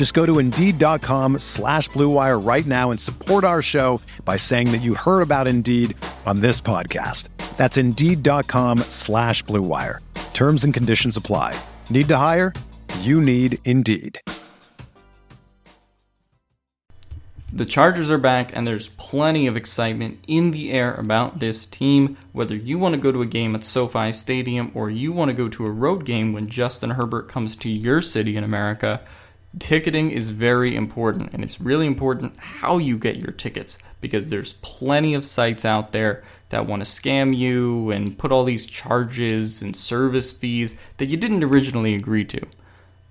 Just go to Indeed.com slash BlueWire right now and support our show by saying that you heard about Indeed on this podcast. That's Indeed.com slash BlueWire. Terms and conditions apply. Need to hire? You need Indeed. The Chargers are back, and there's plenty of excitement in the air about this team. Whether you want to go to a game at SoFi Stadium or you want to go to a road game when Justin Herbert comes to your city in America, ticketing is very important. And it's really important how you get your tickets because there's plenty of sites out there that want to scam you and put all these charges and service fees that you didn't originally agree to.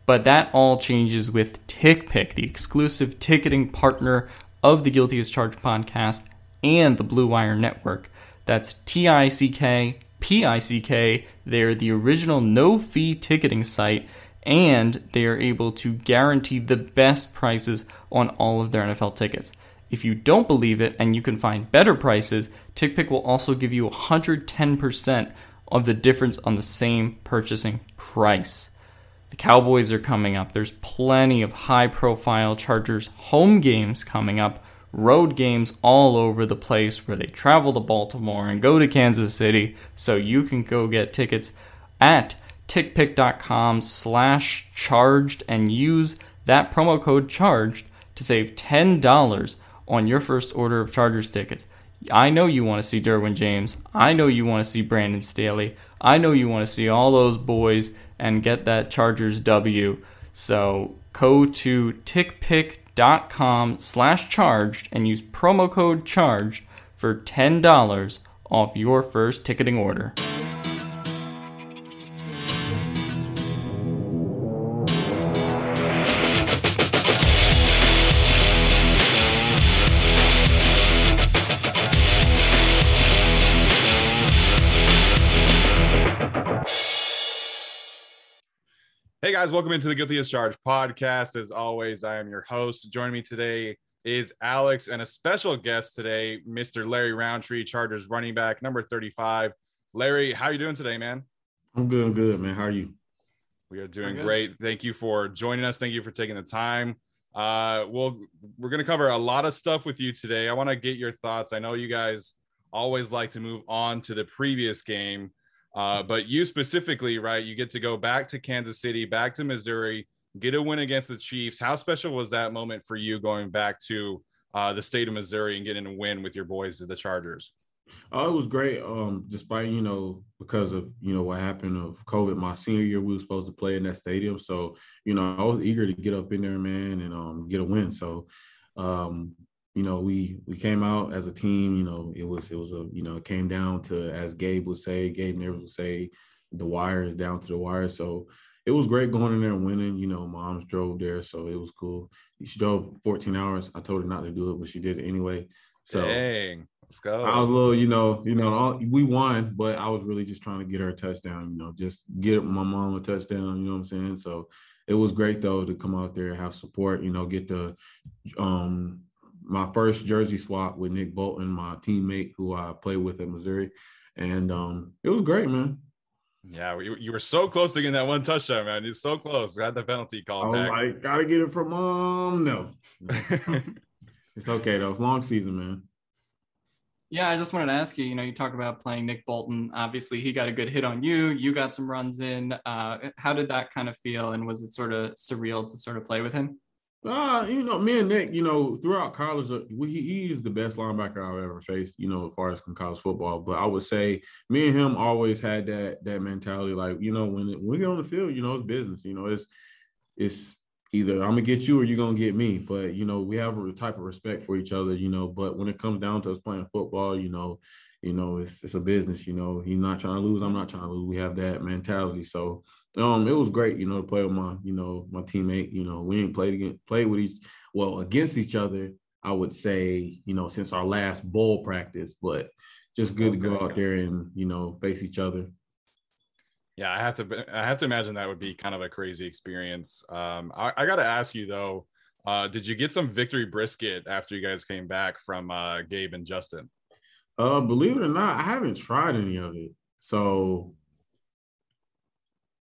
But that all changes with TickPick, the exclusive ticketing partner of the Guilty as Charged podcast and the Blue Wire Network. That's T I C K P I C K. They're the original no fee ticketing site, and they are able to guarantee the best prices on all of their NFL tickets. If you don't believe it and you can find better prices, TickPick will also give you 110% of the difference on the same purchasing price. The Cowboys are coming up. There's plenty of high profile Chargers home games coming up, road games all over the place where they travel to Baltimore and go to Kansas City. So you can go get tickets at tickpick.com slash charged and use that promo code charged to save $10 on your first order of Chargers tickets. I know you want to see Derwin James. I know you want to see Brandon Staley. I know you want to see all those boys and get that Chargers W. So go to tickpick.com slash charged and use promo code charged for $10 off your first ticketing order. Guys, welcome into the Guilty as Charged podcast. As always, I am your host. Joining me today is Alex and a special guest today, Mr. Larry Rountree, Chargers running back, number 35. Larry, how are you doing today, man? I'm good, I'm good, man. How are you? We are doing great. Thank you for joining us. Thank you for taking the time. Uh, we'll we're gonna cover a lot of stuff with you today. I want to get your thoughts. I know you guys always like to move on to the previous game. Uh, but you specifically, right? You get to go back to Kansas City, back to Missouri, get a win against the Chiefs. How special was that moment for you going back to uh, the state of Missouri and getting a win with your boys, the Chargers? Oh, it was great. Um, despite you know because of you know what happened of COVID, my senior year we were supposed to play in that stadium, so you know I was eager to get up in there, man, and um, get a win. So, um, you know, we we came out as a team. You know, it was it was a you know it came down to as Gabe would say, Gabe never would say, the wire is down to the wire. So it was great going in there and winning. You know, moms drove there, so it was cool. She drove 14 hours. I told her not to do it, but she did it anyway. So Dang, let's go. I was a little, you know, you know, we won, but I was really just trying to get her a touchdown. You know, just get my mom a touchdown. You know what I'm saying? So it was great though to come out there and have support. You know, get the um my first jersey swap with Nick Bolton, my teammate who I played with at Missouri, and um, it was great, man. Yeah, you, you were so close to getting that one touchdown, man. You're so close. Got the penalty call I back. like, gotta get it from mom. No, it's okay though. Long season, man. Yeah, I just wanted to ask you. You know, you talk about playing Nick Bolton. Obviously, he got a good hit on you. You got some runs in. Uh, how did that kind of feel? And was it sort of surreal to sort of play with him? Uh, you know, me and Nick, you know, throughout college, uh, we, he is the best linebacker I've ever faced, you know, as far as college football. But I would say me and him always had that that mentality, like, you know, when, when we get on the field, you know, it's business. You know, it's it's either I'm gonna get you or you're gonna get me. But you know, we have a type of respect for each other, you know. But when it comes down to us playing football, you know, you know, it's it's a business, you know. He's not trying to lose, I'm not trying to lose. We have that mentality. So um, it was great, you know, to play with my, you know, my teammate. You know, we ain't played against played with each well against each other. I would say, you know, since our last bowl practice, but just good to go out there and you know face each other. Yeah, I have to. I have to imagine that would be kind of a crazy experience. Um, I, I got to ask you though, uh, did you get some victory brisket after you guys came back from uh, Gabe and Justin? Uh, believe it or not, I haven't tried any of it. So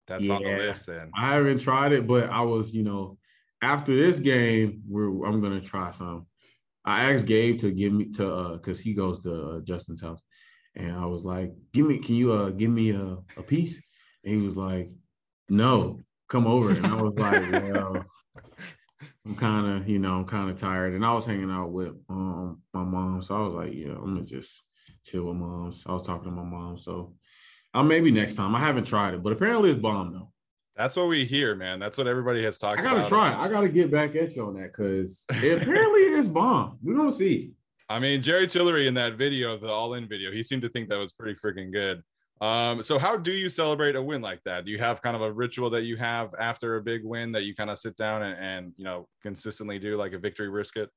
that's yeah, on the list then. I haven't tried it, but I was, you know, after this game, we're I'm gonna try some. I asked Gabe to give me to uh because he goes to uh, Justin's house, and I was like, "Give me, can you uh give me a, a piece?" And he was like, "No, come over." And I was like, "Well, I'm kind of, you know, I'm kind of tired." And I was hanging out with um my mom, so I was like, "Yeah, I'm gonna just chill with mom." So I was talking to my mom, so uh, maybe next time. I haven't tried it, but apparently it's bomb though. That's what we hear, man. That's what everybody has talked about. I gotta about. try it. I gotta get back at you on that because it apparently is bomb. We're gonna see. I mean, Jerry Tillery in that video, the all in video, he seemed to think that was pretty freaking good. Um, so how do you celebrate a win like that? Do you have kind of a ritual that you have after a big win that you kind of sit down and, and you know consistently do like a victory brisket?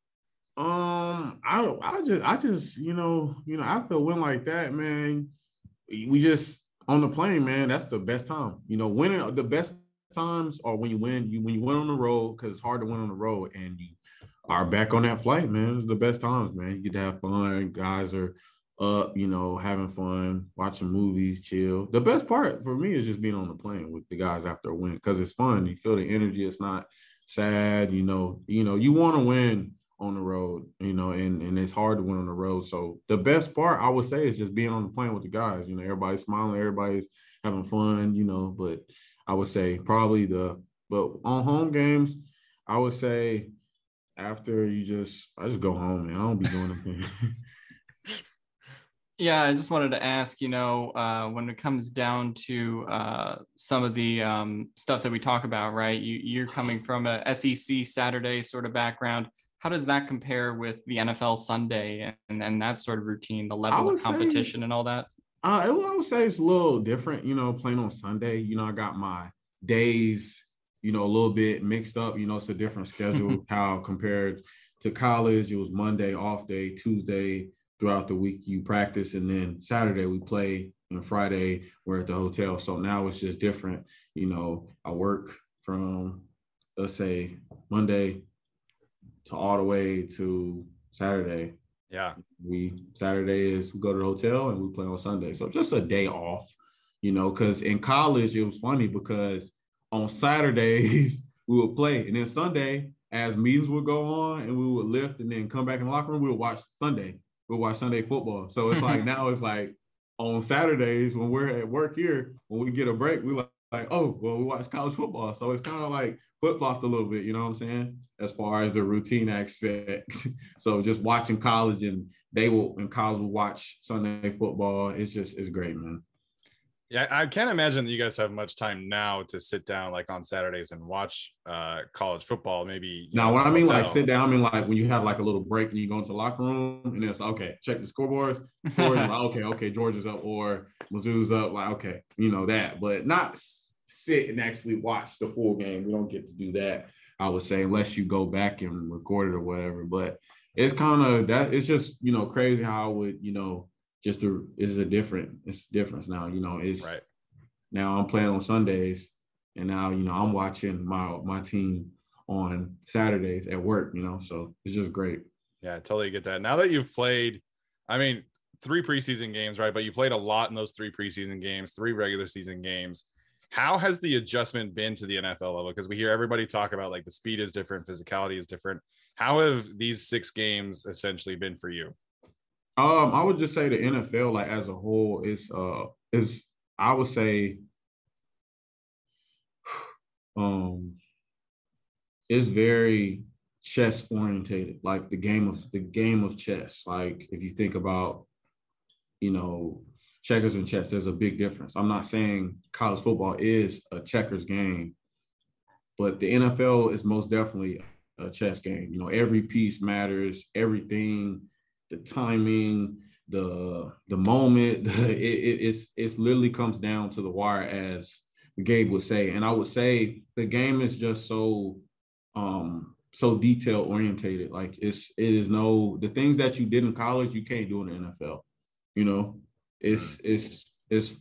Um, I I just I just you know you know after a win like that, man, we just on the plane, man, that's the best time. You know, winning the best times are when you win. You when you win on the road because it's hard to win on the road, and you are back on that flight, man. It's the best times, man. You get to have fun. Guys are up, you know, having fun, watching movies, chill. The best part for me is just being on the plane with the guys after a win because it's fun. You feel the energy. It's not sad. You know, you know, you want to win on the road, you know, and, and it's hard to win on the road. So the best part I would say is just being on the plane with the guys. You know, everybody's smiling, everybody's having fun, you know, but I would say probably the but on home games, I would say after you just I just go home, and I don't be doing anything. yeah, I just wanted to ask, you know, uh, when it comes down to uh, some of the um, stuff that we talk about, right? You, you're coming from a SEC Saturday sort of background how does that compare with the NFL Sunday and, and that sort of routine, the level of competition and all that? Uh, I would say it's a little different, you know, playing on Sunday. You know, I got my days, you know, a little bit mixed up. You know, it's a different schedule how compared to college. It was Monday off day, Tuesday throughout the week you practice, and then Saturday we play, and Friday we're at the hotel. So now it's just different. You know, I work from let's say Monday to all the way to Saturday. Yeah. We Saturday is we go to the hotel and we play on Sunday. So just a day off, you know, because in college it was funny because on Saturdays we would play and then Sunday as meetings would go on and we would lift and then come back in the locker room, we would watch Sunday. We'll watch Sunday football. So it's like now it's like on Saturdays when we're at work here, when we get a break, we like, like, oh, well, we watch college football. So it's kind of like flip flopped a little bit, you know what I'm saying? As far as the routine aspect. so just watching college and they will and college will watch Sunday football. It's just it's great, man. Yeah, I can't imagine that you guys have much time now to sit down like on Saturdays and watch uh, college football. Maybe. Now, what I mean like sit down, I mean like when you have like a little break and you go into the locker room and it's okay, check the scoreboards. like, okay, okay, Georgia's up or Mizzou's up. Like okay, you know that, but not sit and actually watch the full game. We don't get to do that, I would say, unless you go back and record it or whatever. But it's kind of that it's just, you know, crazy how I would, you know, just to is a different, it's difference now. You know, it's right. now I'm playing on Sundays and now, you know, I'm watching my my team on Saturdays at work, you know. So it's just great. Yeah, I totally get that. Now that you've played, I mean, three preseason games, right? But you played a lot in those three preseason games, three regular season games. How has the adjustment been to the NFL level? Because we hear everybody talk about like the speed is different, physicality is different. How have these six games essentially been for you? Um, I would just say the NFL, like as a whole, is uh is I would say um it's very chess orientated, like the game of the game of chess. Like if you think about, you know, checkers and chess, there's a big difference. I'm not saying college football is a checkers game, but the NFL is most definitely a chess game. You know, every piece matters, everything, the timing, the the moment, it, it, it's it's literally comes down to the wire, as Gabe would say. And I would say the game is just so um so detail orientated. Like it's it is no the things that you did in college you can't do in the NFL. You know, it's it's it's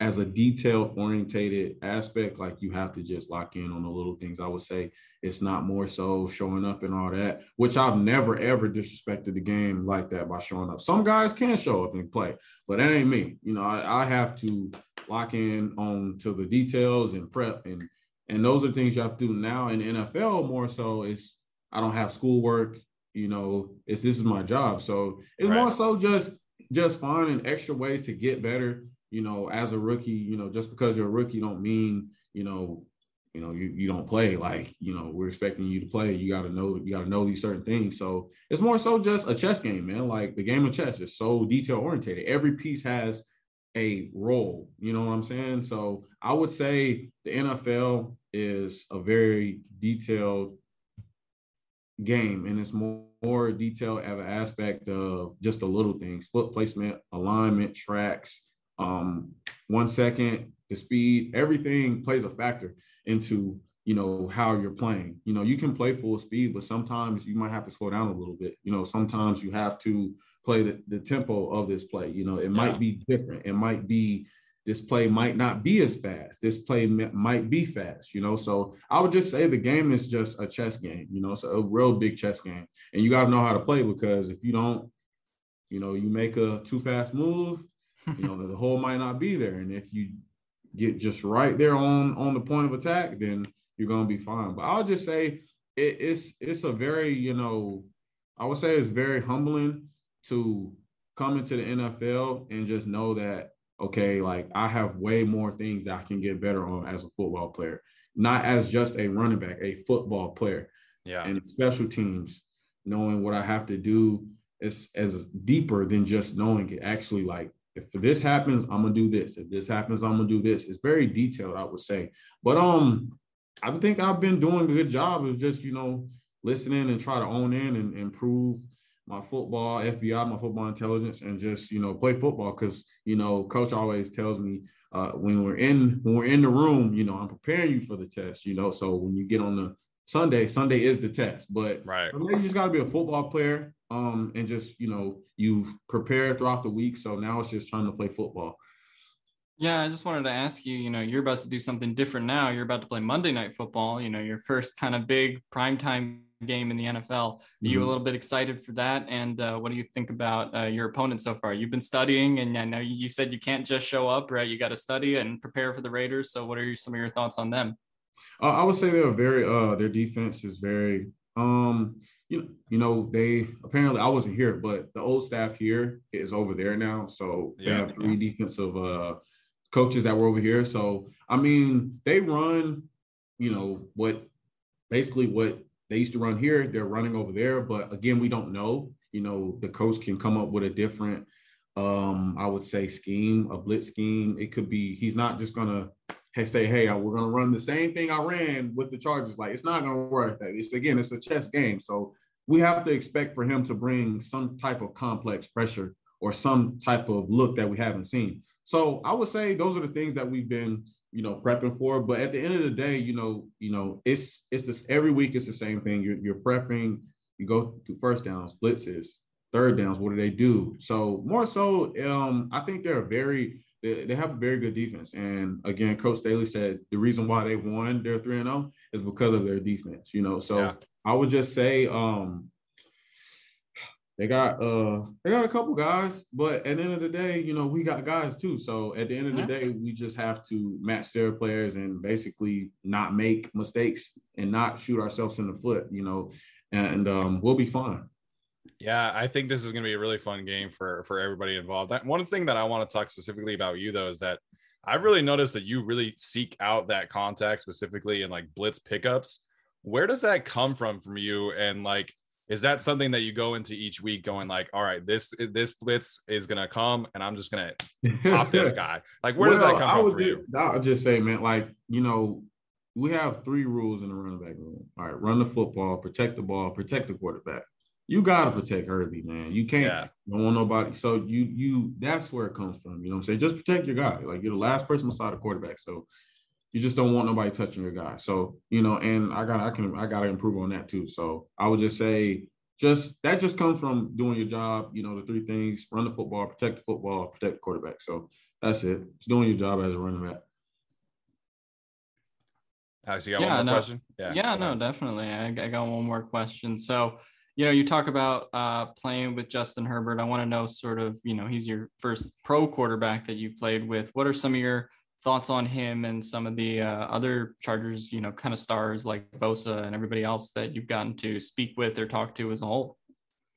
as a detail orientated aspect, like you have to just lock in on the little things. I would say it's not more so showing up and all that, which I've never ever disrespected the game like that by showing up. Some guys can show up and play, but that ain't me. You know, I, I have to lock in on to the details and prep and and those are things you have to do now in NFL more so is I don't have schoolwork, you know, it's this is my job. So it's right. more so just just finding extra ways to get better, you know, as a rookie, you know, just because you're a rookie don't mean, you know, you know, you, you don't play like, you know, we're expecting you to play. You got to know, you got to know these certain things. So it's more so just a chess game, man. Like the game of chess is so detail orientated. Every piece has a role, you know what I'm saying? So I would say the NFL is a very detailed game and it's more, more detailed of an aspect of just the little things foot placement alignment tracks um, one second the speed everything plays a factor into you know how you're playing you know you can play full speed but sometimes you might have to slow down a little bit you know sometimes you have to play the, the tempo of this play you know it yeah. might be different it might be this play might not be as fast. This play might be fast, you know. So I would just say the game is just a chess game, you know, so a real big chess game. And you got to know how to play because if you don't, you know, you make a too fast move, you know, the hole might not be there. And if you get just right there on on the point of attack, then you're gonna be fine. But I'll just say it, it's it's a very, you know, I would say it's very humbling to come into the NFL and just know that okay, like I have way more things that I can get better on as a football player, not as just a running back, a football player. Yeah. And special teams, knowing what I have to do is as deeper than just knowing it. Actually, like if this happens, I'm gonna do this. If this happens, I'm gonna do this. It's very detailed, I would say. But um, I think I've been doing a good job of just you know listening and try to own in and improve my football FBI, my football intelligence, and just you know play football because you know coach always tells me uh, when we're in when we're in the room, you know I'm preparing you for the test. You know, so when you get on the Sunday, Sunday is the test. But right, you just got to be a football player, um, and just you know you've prepared throughout the week. So now it's just trying to play football. Yeah, I just wanted to ask you, you know, you're about to do something different now. You're about to play Monday night football, you know, your first kind of big primetime game in the NFL. Are mm-hmm. you a mm-hmm. little bit excited for that? And uh, what do you think about uh, your opponent so far? You've been studying, and I know you said you can't just show up, right? You got to study and prepare for the Raiders. So, what are some of your thoughts on them? Uh, I would say they're very. Uh, their defense is very. Um, you know, you know, they apparently I wasn't here, but the old staff here is over there now. So they have three yeah. defensive uh, coaches that were over here. So I mean, they run. You know what? Basically, what they used to run here, they're running over there. But again, we don't know. You know, the coach can come up with a different, um, I would say, scheme, a blitz scheme. It could be he's not just gonna say, "Hey, uh, we're gonna run the same thing I ran with the Chargers." Like it's not gonna work. That it's again, it's a chess game. So we have to expect for him to bring some type of complex pressure or some type of look that we haven't seen. So I would say those are the things that we've been you know prepping for but at the end of the day you know you know it's it's this every week it's the same thing you're, you're prepping you go to first downs blitzes third downs what do they do so more so um i think they're very they, they have a very good defense and again coach staley said the reason why they won their 3 and 0 is because of their defense you know so yeah. i would just say um they got uh they got a couple guys, but at the end of the day, you know, we got guys too. So at the end of the day, we just have to match their players and basically not make mistakes and not shoot ourselves in the foot, you know, and um, we'll be fine. Yeah, I think this is going to be a really fun game for for everybody involved. One thing that I want to talk specifically about you though is that I've really noticed that you really seek out that contact specifically in like blitz pickups Where does that come from from you? And like, is that something that you go into each week going like, all right, this this blitz is gonna come, and I'm just gonna pop this guy? Like, where well, does that come I from for you? I'll just say, man, like you know, we have three rules in the running back room. All right, run the football, protect the ball, protect the quarterback. You gotta protect Herbie, man. You can't yeah. don't want nobody. So you you that's where it comes from. You know what I'm saying? Just protect your guy. Like you're the last person beside the quarterback. So you just don't want nobody touching your guy. So, you know, and I got I can I gotta improve on that too. So I would just say just that just comes from doing your job, you know, the three things, run the football, protect the football, protect the quarterback. So that's it. It's doing your job as a running back. Alex, you got yeah, one more no, question? Yeah, yeah no, definitely. I, I, got one more question. So, you know, you talk about uh, playing with Justin Herbert. I want to know sort of, you know, he's your first pro quarterback that you played with. What are some of your thoughts on him and some of the uh, other Chargers, you know, kind of stars like Bosa and everybody else that you've gotten to speak with or talk to as a whole?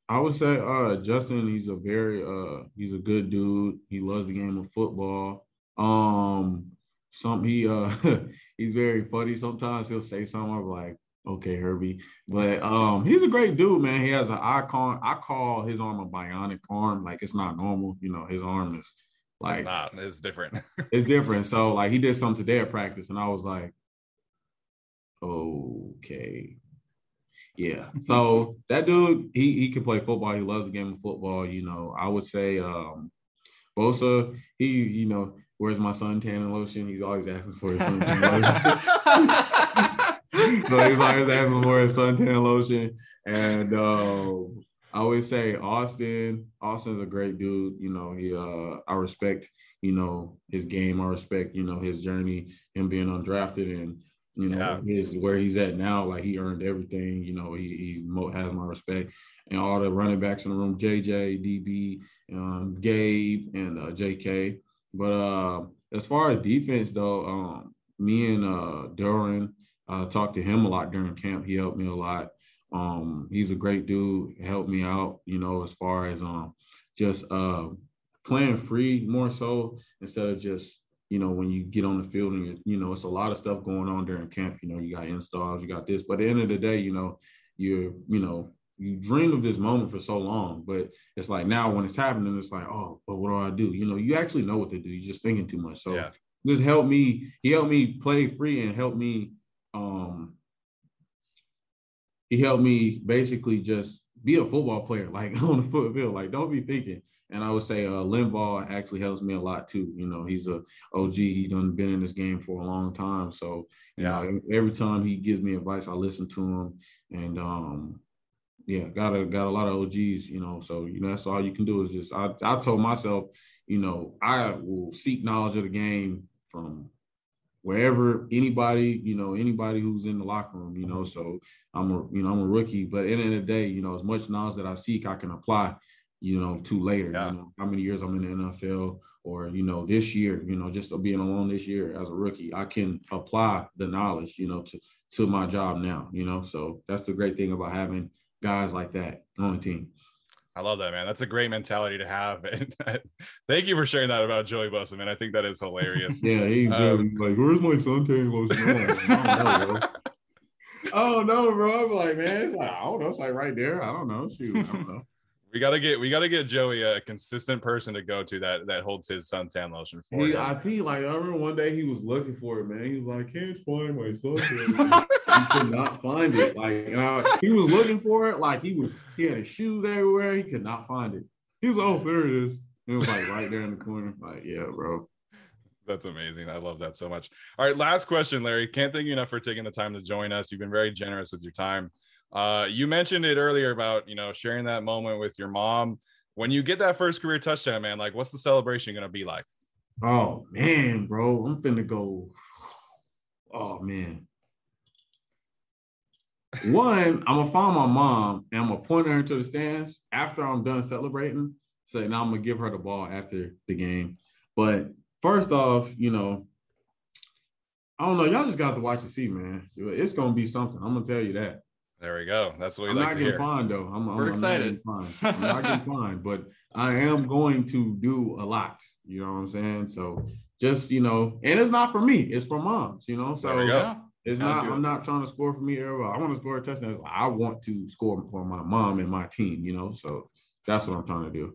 I would say uh, Justin, he's a very uh, he's a good dude. He loves the game of football. Um, some he uh he's very funny. Sometimes he'll say something I'm like, okay, Herbie. But um he's a great dude, man. He has an icon. I call his arm a bionic arm. Like it's not normal. You know, his arm is like it's not, it's different. it's different. So like he did something today at practice, and I was like, okay. Yeah. So that dude, he he can play football. He loves the game of football. You know, I would say um Bosa, he, you know, where's my suntan lotion? He's always asking for his suntan lotion. so he's always asking for his suntan lotion. And uh, I always say Austin, Austin's a great dude. You know, he uh I respect, you know, his game. I respect, you know, his journey, him being undrafted and you know yeah. his where he's at now. Like he earned everything. You know, he he has my respect. And all the running backs in the room, JJ, DB, um, Gabe, and uh, JK. But uh, as far as defense, though, um, me and uh, Duran uh, talked to him a lot during camp. He helped me a lot. Um, he's a great dude. Helped me out, you know, as far as um, just uh, playing free more so instead of just you know when you get on the field and you, you know it's a lot of stuff going on during camp. You know, you got installs, you got this, but at the end of the day, you know, you're you know you dream of this moment for so long, but it's like now when it's happening, it's like, oh, but what do I do? You know, you actually know what to do. You're just thinking too much. So yeah. just help me. He helped me play free and help me. Um, he helped me basically just be a football player, like on the foot field. Like, don't be thinking. And I would say uh, Linval actually helps me a lot too. You know, he's a OG. He done been in this game for a long time. So, yeah, know, every time he gives me advice, I listen to him. And um, yeah, got a got a lot of OGs, you know. So you know that's all you can do is just I I told myself, you know, I will seek knowledge of the game from wherever anybody, you know, anybody who's in the locker room, you know. So I'm a you know I'm a rookie, but at the end of the day, you know, as much knowledge that I seek, I can apply, you know, to later. Yeah. You know, how many years I'm in the NFL or you know this year, you know, just being alone this year as a rookie, I can apply the knowledge, you know, to to my job now, you know. So that's the great thing about having guys like that on the team. I love that, man. That's a great mentality to have. And thank you for sharing that about Joey Bosa, man. I think that is hilarious. yeah, he's um, like, "Where's my suntan lotion?" oh no, bro. I'm like, man, it's like I don't know. It's like right there. I don't know. Shoot, I don't know. We gotta get we gotta get Joey a consistent person to go to that that holds his suntan lotion for he, him. I think like I remember one day he was looking for it, man. He was like, "Can't find my suntan." he could not find it. Like he was looking for it. Like he was he had his shoes everywhere. He could not find it. He was like, oh there it is. It was like right there in the corner. Like yeah, bro. That's amazing. I love that so much. All right, last question, Larry. Can't thank you enough for taking the time to join us. You've been very generous with your time. Uh, you mentioned it earlier about you know sharing that moment with your mom. When you get that first career touchdown, man, like what's the celebration gonna be like? Oh man, bro, I'm finna go. Oh man. One, I'm gonna find my mom and I'm gonna point her into the stands after I'm done celebrating. So now I'm gonna give her the ball after the game. But first off, you know, I don't know. Y'all just got to watch and see, man. It's gonna be something. I'm gonna tell you that. There we go. That's what we I'm like not to getting hear. fined though. I'm, We're I'm, excited. I'm not, I'm not getting fined, but I am going to do a lot. You know what I'm saying? So just you know, and it's not for me. It's for moms. You know, so It's not. I'm not trying to score for me. Everybody. I want to score a touchdown. I want to score for my mom and my team. You know, so that's what I'm trying to do.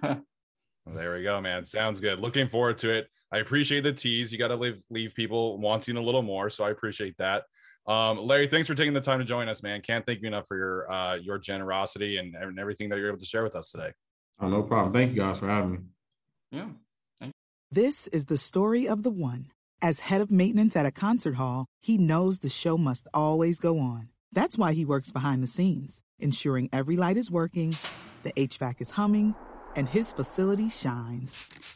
there we go, man. Sounds good. Looking forward to it. I appreciate the tease. You got to leave leave people wanting a little more, so I appreciate that. Um, Larry, thanks for taking the time to join us, man. Can't thank you enough for your uh, your generosity and, and everything that you're able to share with us today. Oh, no problem. Thank you guys for having me. Yeah. thank. This is the story of the one. As head of maintenance at a concert hall, he knows the show must always go on. That's why he works behind the scenes, ensuring every light is working, the HVAC is humming, and his facility shines.